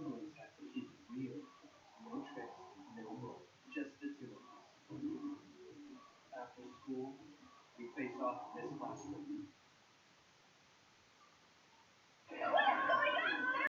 siblings have to keep it real. No tricks, no more. Just the two of us. After school, we face off in this classroom.